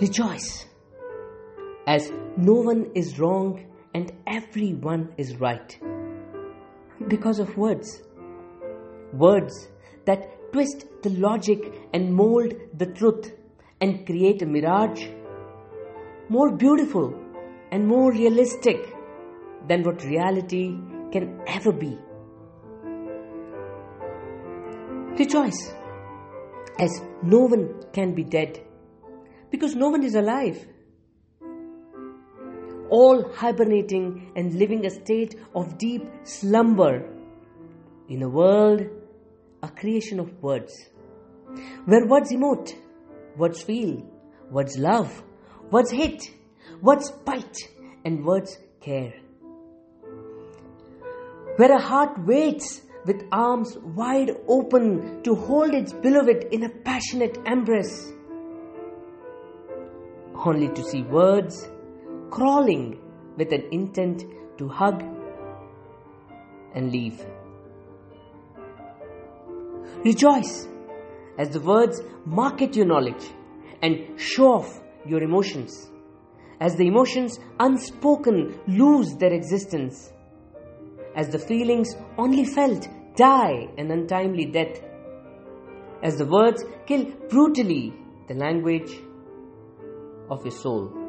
Rejoice, as no one is wrong and everyone is right. Because of words. Words that twist the logic and mold the truth and create a mirage more beautiful and more realistic than what reality can ever be. Rejoice, as no one can be dead, because no one is alive. All hibernating and living a state of deep slumber in a world, a creation of words, where words emote, words feel, words love, words hate, words bite, and words care. Where a heart waits with arms wide open to hold its beloved in a passionate embrace, only to see words crawling with an intent to hug and leave. Rejoice as the words market your knowledge and show off your emotions, as the emotions unspoken lose their existence. As the feelings only felt die an untimely death, as the words kill brutally the language of your soul.